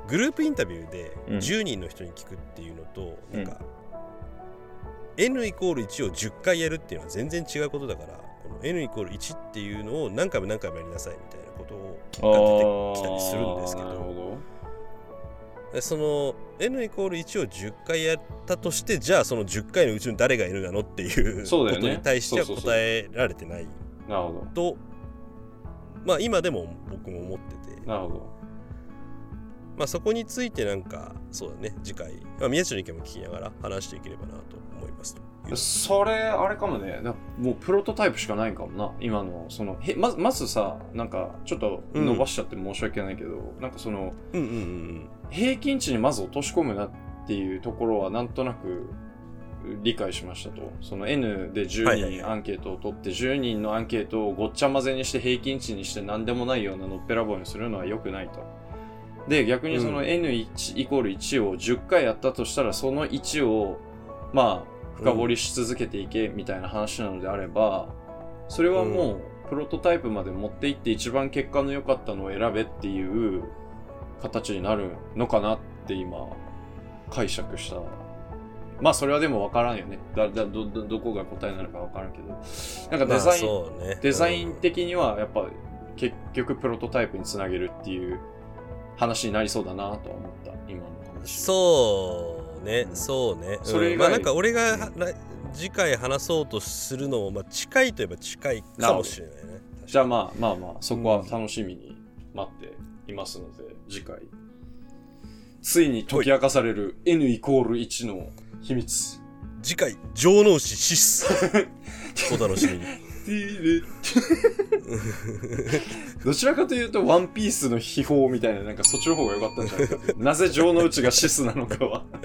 グループインタビューでうん。10人の人に聞くっていうのと、うん。なんか N イコール1を10回やるっていうのは全然違うことだからこの N イコール1っていうのを何回も何回もやりなさいみたいなことをが出てきたりするんですけどほでその n イコール1を10回やったとしてじゃあその10回のうちの誰が n なのっていうことに対しては答えられてないとまあ今でも僕も思ってて。どなるほまあそこについてなんかそうだね次回、まあ、宮地の意見も聞きながら話していければなと思いますそれあれかもねなもうプロトタイプしかないんかもな今のそのへまずまずさなんかちょっと伸ばしちゃって申し訳ないけど、なんかそのうんうんうん平均値にまず落とし込むなっていうところはなんとなく理解しましたと。その N ではい10はいはい。人アンケートを取って10人のアンケートをごっちゃ混ぜにして平均値にして何でもないようなのっぺらぼうにするのは良くないとで逆にそのうん。N1 イコール1を10回やったとしたらその1をまあ深掘りし続けていけみたいな話なのであればそれはもうプロトタイプまで持っていって一番結果の良かったのを選べっていう形になるのかなって今解釈した。まあそれはでも分からんよね。だだどどどこが答えになるか分からんけど。なんかデザイン、まあそうね。デザイン的にはやっぱ結局プロトタイプにつなげるっていう話になりそうだなとは思った今の話。そうねそうね。それうんまあなんか俺が次回話そうとするのも、まあ、近いといえば近いかもしれないね。じゃあまあまあまあそこは楽しみに待っていますので、次回。ついに解き明かされる N イコール1の秘密。次回城之内シスお楽しみに どちらかというと、ワンピースの秘宝みたいな、なんかそっちの方が良かったんじゃないか。なぜ城之内がシスなのかは。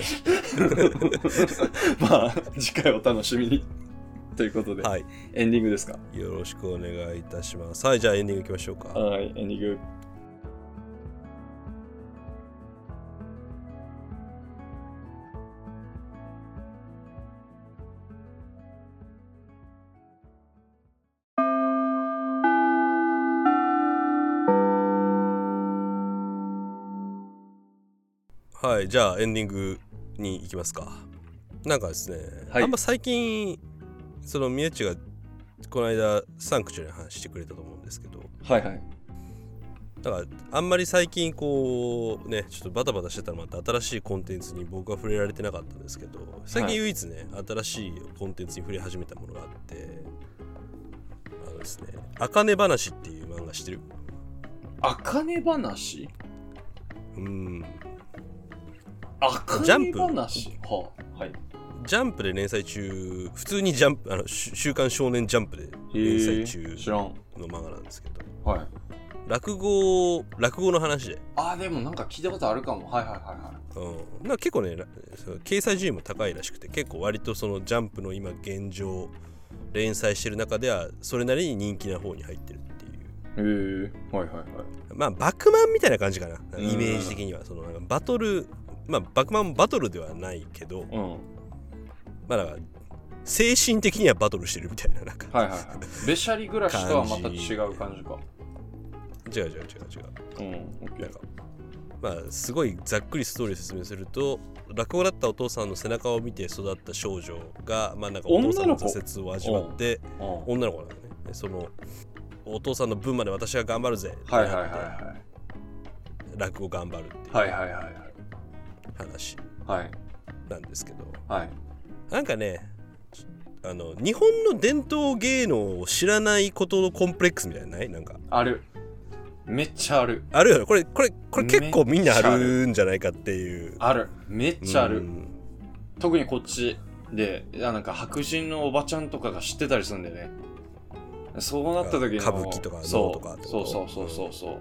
まあ、次回お楽しみに。ということで、はいエンディングですか？よろしくお願いいたしますはいじゃあエンディングいきましょうかはい、エンディング。はいじゃあエンディングに行きますか。なんかですね、はい。あんま最近その宮地がこの間サンクチュアリの話してくれたと思うんですけど。はいはい。だからあんまり最近こうねちょっとバタバタしてたのもあって新しいコンテンツに僕は触れられてなかったんですけど最近唯一ね、新しいコンテンツに触れ始めたものがあってあのですね「あかね話」っていう漫画知ってる？あかね話？うんジャンプ話？はあ、はい。ジャンプで連載中普通にジャンプあのし週刊少年ジャンプで連載中。の漫画なんですけどはい。落語落語の話で、あ、でもなんか聞いたことあるかも。はいはいはいはい。うん、なんか結構ね掲載順位も高いらしくて結構割とそのジャンプの今現状連載してる中ではそれなりに人気な方に入ってるっていうへえはいはいはい。まあバクマンみたいな感じかなイメージ的にはそのなんかバトルまあバクマンもバトルではないけどうん。まあだから精神的にはバトルしてるみたいななんかはいはいはい。べしゃり暮らしとはまた違う感じか。違う違う違う違ううん、オッケーなんか。まあすごいざっくりストーリーを説明すると落語だったお父さんの背中を見て育った少女がまあなんかお父さんの挫折を味わってうん女の子なんだねでそのお父さんの分まで私は頑張るぜはいはいはいは落語頑張るっていうい。はいはいはいはい。話はい。なんですけどはい。なんかねあの日本の伝統芸能を知らないことのコンプレックスみたいなのない？なんかある。めっちゃある。あるよねこれこれこれ結構みんなあるんじゃないかっていうある。めっちゃある。うん特にこっちで、なんか白人のおばちゃんとかが知ってたりするんだよね。そうなった時の歌舞伎とかそう能とかそうそうそうそうそう。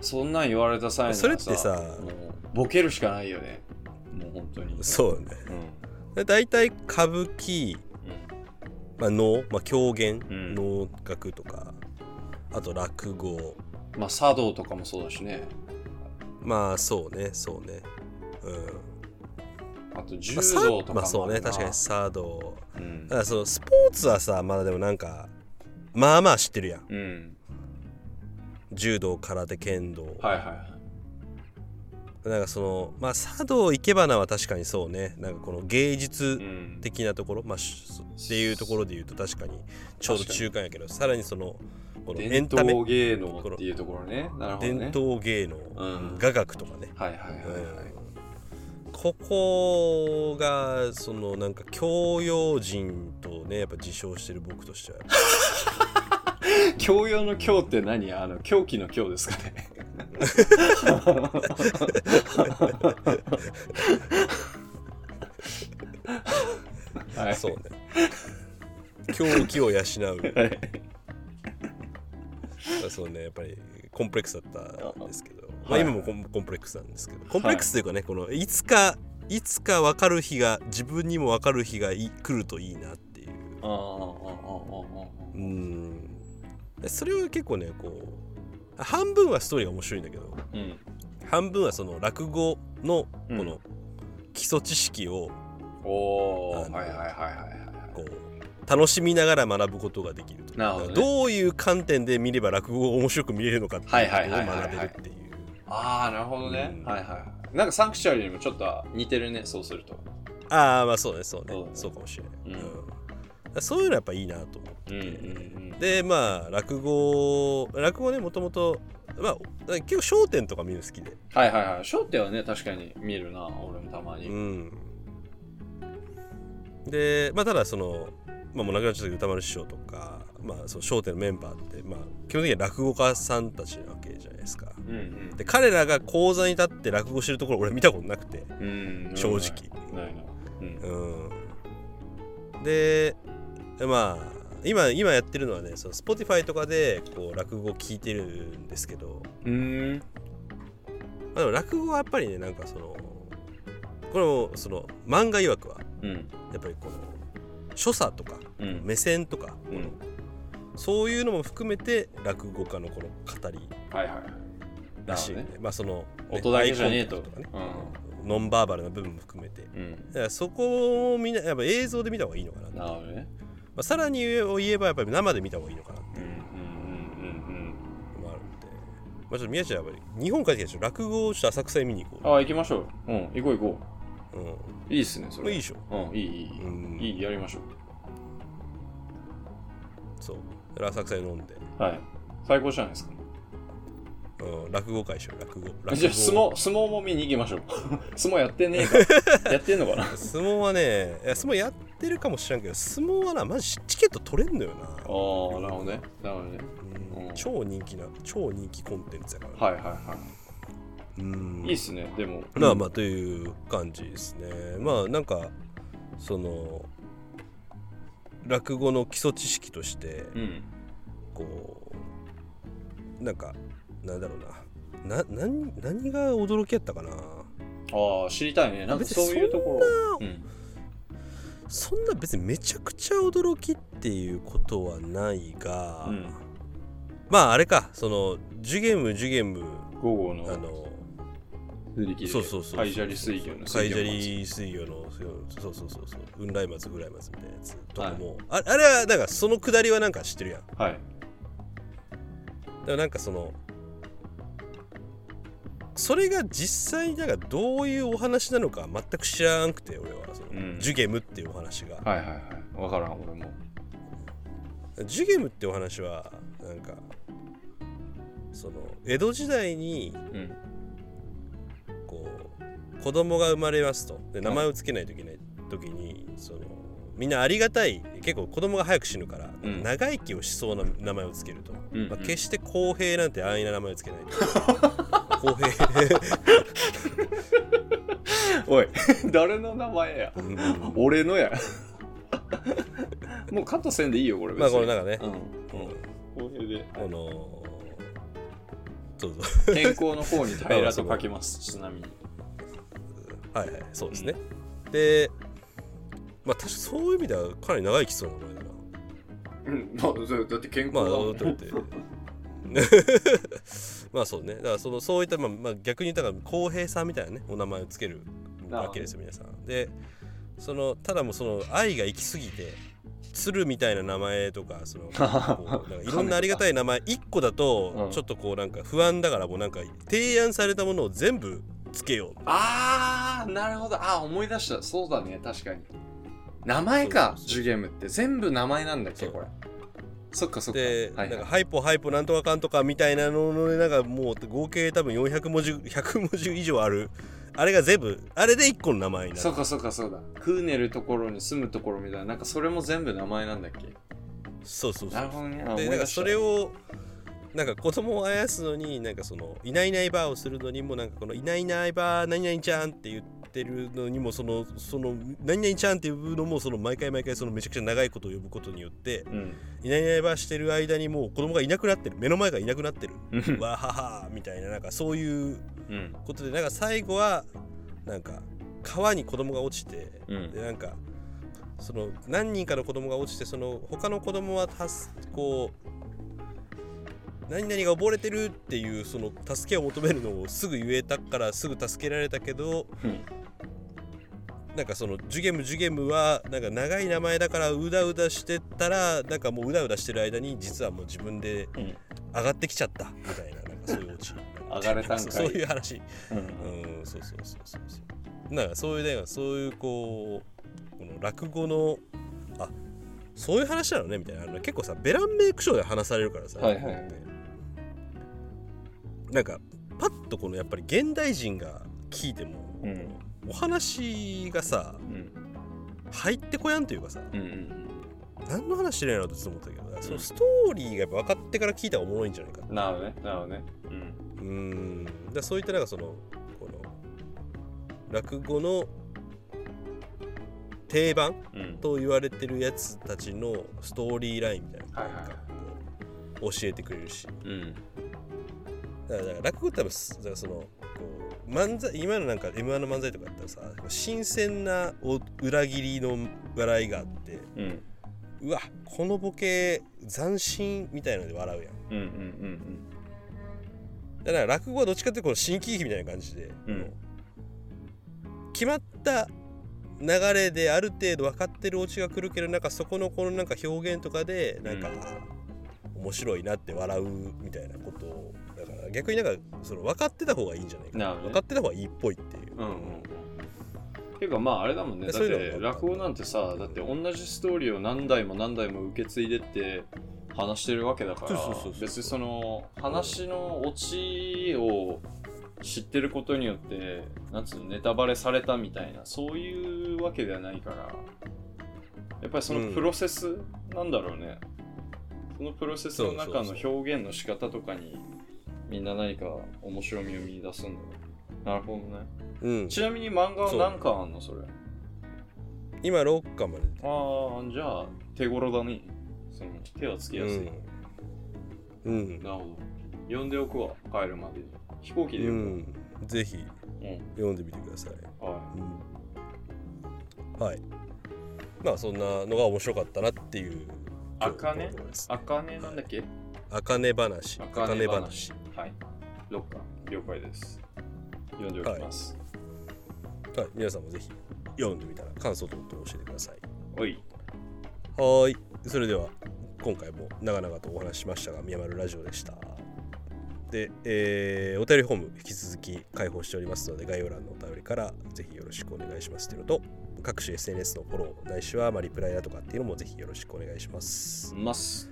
そんなん言われた際にはそれってさもうボケるしかないよね。もう本当に。そうよねうん。で大体歌舞伎、まあ、能、まあ、狂言、うん能楽とかあと落語まあ茶道とかもそうだしね。まあそうねそうねうんあと柔道とか。まあそうね確かに茶道うんだからそのスポーツはさまだでもなんかまあまあ知ってるやんうん。柔道空手剣道、はいはい。なんかそのまあ茶道生け花は確かにそうねなんかこの芸術うん。的なところ、まあしっていうところで言うと確かにちょうど中間やけどさらにそのこのエ伝ンタメ統芸能っていうところね。ね。伝統芸能、ん雅楽とかね、はいはいはいはい。ここがそのなんか教養人とねやっぱ自称してる僕としては 教養の教って何？あの、狂気の教ですかね。はい、そうね。狂気を養う。はい、そうね、やっぱりコンプレックスだったんですけど、まあ、今もコンプレックスなんですけど、コンプレックスというかね、このいつか、いつか分かる日が、自分にも分かる日が来るといいなっていう。ああ、ああ、ああ、ああ。うん。それは結構ねこう半分はストーリーが面白いんだけどうん。半分はその落語のこうん。の基礎知識をおお、あのはいはいはいはいはい。こう楽しみながら学ぶことができるとなるほどね。どういう観点で見れば落語を面白く見れるのかっていうはいことを学べるっていう。ああ、なるほどね。うん。はいはい。なんかサンクチュアリにもちょっと似てるね、そうすると。ああまあそうねそうね。そうかもしれない、うんそういうのはやっぱいいなと思って、うんうんうん。でまあ落語落語ねもともとまあ結構『笑点』とか見るの好きではいはいはい。焦点はね、確かに見るな、俺もたまに。うんでまあただそのまあもう亡くなっちゃった歌丸師匠とかまあその『笑点』のメンバーってまあ基本的には落語家さんたちなわけじゃないですかうんで彼らが講座に立って落語してるところ俺見たことなくてうん。うん。正直ないな。うん。うんでまあ今今やってるのはねその Spotify とかでこう落語聞いてるんですけど、うーん。まあ、でも落語はやっぱりねなんかそのこれもその漫画曰くはうん。やっぱりこの所作とかうん。目線とか、うん。そういうのも含めて落語家のこの語りはいはいはい。らしいよねまあその、ね音だけじゃねえとかねうノンバーバルな部分も含めてうん。だからそこをみんなやっぱ映像で見た方がいいのかななるほどね。まあ、さらに言えばやっぱり生で見た方がいいのかなっていうのもあるんで、まあ、ちょっと宮地はやっぱり日本帰ってきたでしょ落語をちょっと浅草へ見に行こうん。ああ、行きましょう。うん、行こう行こう、うん、う。いいっすね、それ。まあいいでしょうん、いい、いい、うんいい。いい、やりましょそうだから浅草へ飲んで、う。はい。最高じゃないですか。うん、落語会しよう落語落語じゃあ、相撲、相撲も見に行きましょう。相撲やってねえか。やってんのかな相撲はね相撲やってるかもしれんけど相撲はなマジチケット取れんのよな、ああ、なるほどね。なるほどね。うんうん超人気な超人気コンテンツやから、はいはいはうんい。いいっすね、でも。まあまあという感じですねまあなんかその落語の基礎知識としてうん。こうなんかなんだろうなな何何が驚きやったかなああ、知りたいね。なんかそういうところ。うん。そんな別にめちゃくちゃ驚きっていうことはないが、うん。まああれかそのジュゲムジュゲム午後のあのそうそうそうカイジャリ水魚のカイジャ水リ水魚のそうそうそうそう雲来松ぐらい松みたいなやつとかはい。も、ああれはなんかそのくだりはなんか知ってるやん。だか魚はい。らなんかそのそれが実際になんかどういうお話なのか全く知らんくて俺は。その、うん。ジュゲムっていうお話が、はいはいはい。わからん俺も。ジュゲムってお話はなんかその江戸時代にうん。こう子供が生まれますと。で名前を付けないといけない時にそのみんなありがたい。結構子供が早く死ぬから、うん。長生きをしそうな名前を付けると、うん。まあ、決して公平なんて安易な名前を付けないと 公平。おい誰の名前や？うん。俺のや。もうカットせんでいいよこれまあこのなんかね。うん。うん。公平で。このそうそう。健康の方に平らと書きます ちなみに。はいはいそうですね、でまあ確かそういう意味ではかなり長生きしそうな名前だな。うんまあだって健まあ康だもんだって まあそうね。だからそのそういった、まあまあ、逆に言ったら公平さんみたいなねお名前をつけるわけですよ皆さん。でそのただもうその愛が行き過ぎて鶴みたいな名前とかその いろんなありがたい名前1個だうん。とちょっとこうなんか不安だからもうなんか提案されたものを全部つけよう。ああなるほど。あー思い出した。そうだね。確かに。名前かジュゲムって。全部名前なんだっけこれそっかそっか。で、はいなんかハイポハイポなんとかかんとかみたいなのでなんかもう合計多分400文字100文字以上ある。あれが全部。あれで1個の名前になる。そうかそうかそうだクーネルところに住むところみたいななんかそれも全部名前なんだっけ？そうそうそう。なるほどね。あでなんかそれをなんか子供をあやすのになんかそのいないいないばーをするのにもなんかこのいないいないばー何々ちゃんって言ってるのにもそのその何々ちゃんって呼ぶのもその毎回毎回そのめちゃくちゃ長いことを呼ぶことによってうん。いないいないばーしてる間にもう子供がいなくなってる。目の前がいなくなってる。うん。わははみたいななんかそういううん。ことでなんか最後はなんか川に子供が落ちてうん。でなんかその何人かの子供が落ちてその他の子供はたすこう何々が溺れてるっていうその助けを求めるのをすぐ言えたからすぐ助けられたけどうん。なんかそのジュゲムジュゲムはなんか長い名前だからうだうだしてたらなんかもううだうだしてる間に実はもう自分でうん。上がってきちゃったみたいななんかそういうオチ。上がれたんかい。そうそういう話。うん。うんそうそうそうそう。そうなんかそういうねそういうこうこの落語のあそういう話なのねみたいな。結構さベランメイクショーで話されるからさ、はいはいはいなんかパッとこのやっぱり現代人が聞いても、うん。お話がさうん。入ってこやんというかさうんうん何の話してるんやろうってずっと思ったけど、そのストーリーがやっぱ分かってから聞いた方がおもろいんじゃないか。ななるほどね。なるほどね。うん。だそういったなんかそのこの落語の定番うん。と言われてるやつたちのストーリーラインみたいなのはいはいはい。なんかこう教えてくれるし。うんだから落語って多分すだからそのこう漫才今のなんか m 1の漫才とかやったらさ新鮮なお裏切りの笑いがあってうん。うわこのボケ斬新みたいなので笑うやん。うんうんうんだから落語はどっちかっていうとこの新喜劇みたいな感じで、うん。決まった流れである程度分かってるオチが来るけどなんかそこのこのなんか表現とかでなんか、面白いなって笑うみたいなことをだから逆になんかその分かってた方がいいんじゃないかな。ね。分かってた方がいいっぽいっていう、うんうん。うんていうかまああれだもんね。だって落語なんてさだって同じストーリーを何代も何代も受け継いでって話してるわけだから別にその話のオチを知ってることによってなんつうのネタバレされたみたいなそういうわけではないから。やっぱりそのプロセスなんだろうね、そのプロセスの中の表現の仕方とかにみんな何か面白みを見出すんだなるほどね。うん、ちなみに漫画は何巻あんのそれ？今6巻まで。ああじゃあ手頃だね。その手はつきやすい、うん、うん。なるほど。読んでおくわ帰るまでに。飛行機でう読むん、ぜひ。うん、読んでみてください、はうん、はい。まあそんなのが面白かったなっていうあかね？あかねなんだっけ？あかね話。あかね話。話。はい。6巻了解です。読んでおきます。はい。皆さんもぜひ読んでみたら感想等々教えてください。おい。はーい。それでは今回も長々とお話ししましたが宮丸ラジオでした。で、えーお便りフォーム引き続き開放しておりますので概要欄のお便りからぜひよろしくお願いしますというのと各種 SNS のフォローないしはまあリプライだとかっていうのもぜひよろしくお願いします。ます。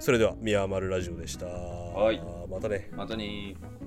それでは宮丸ラジオでした。い。またね。またねー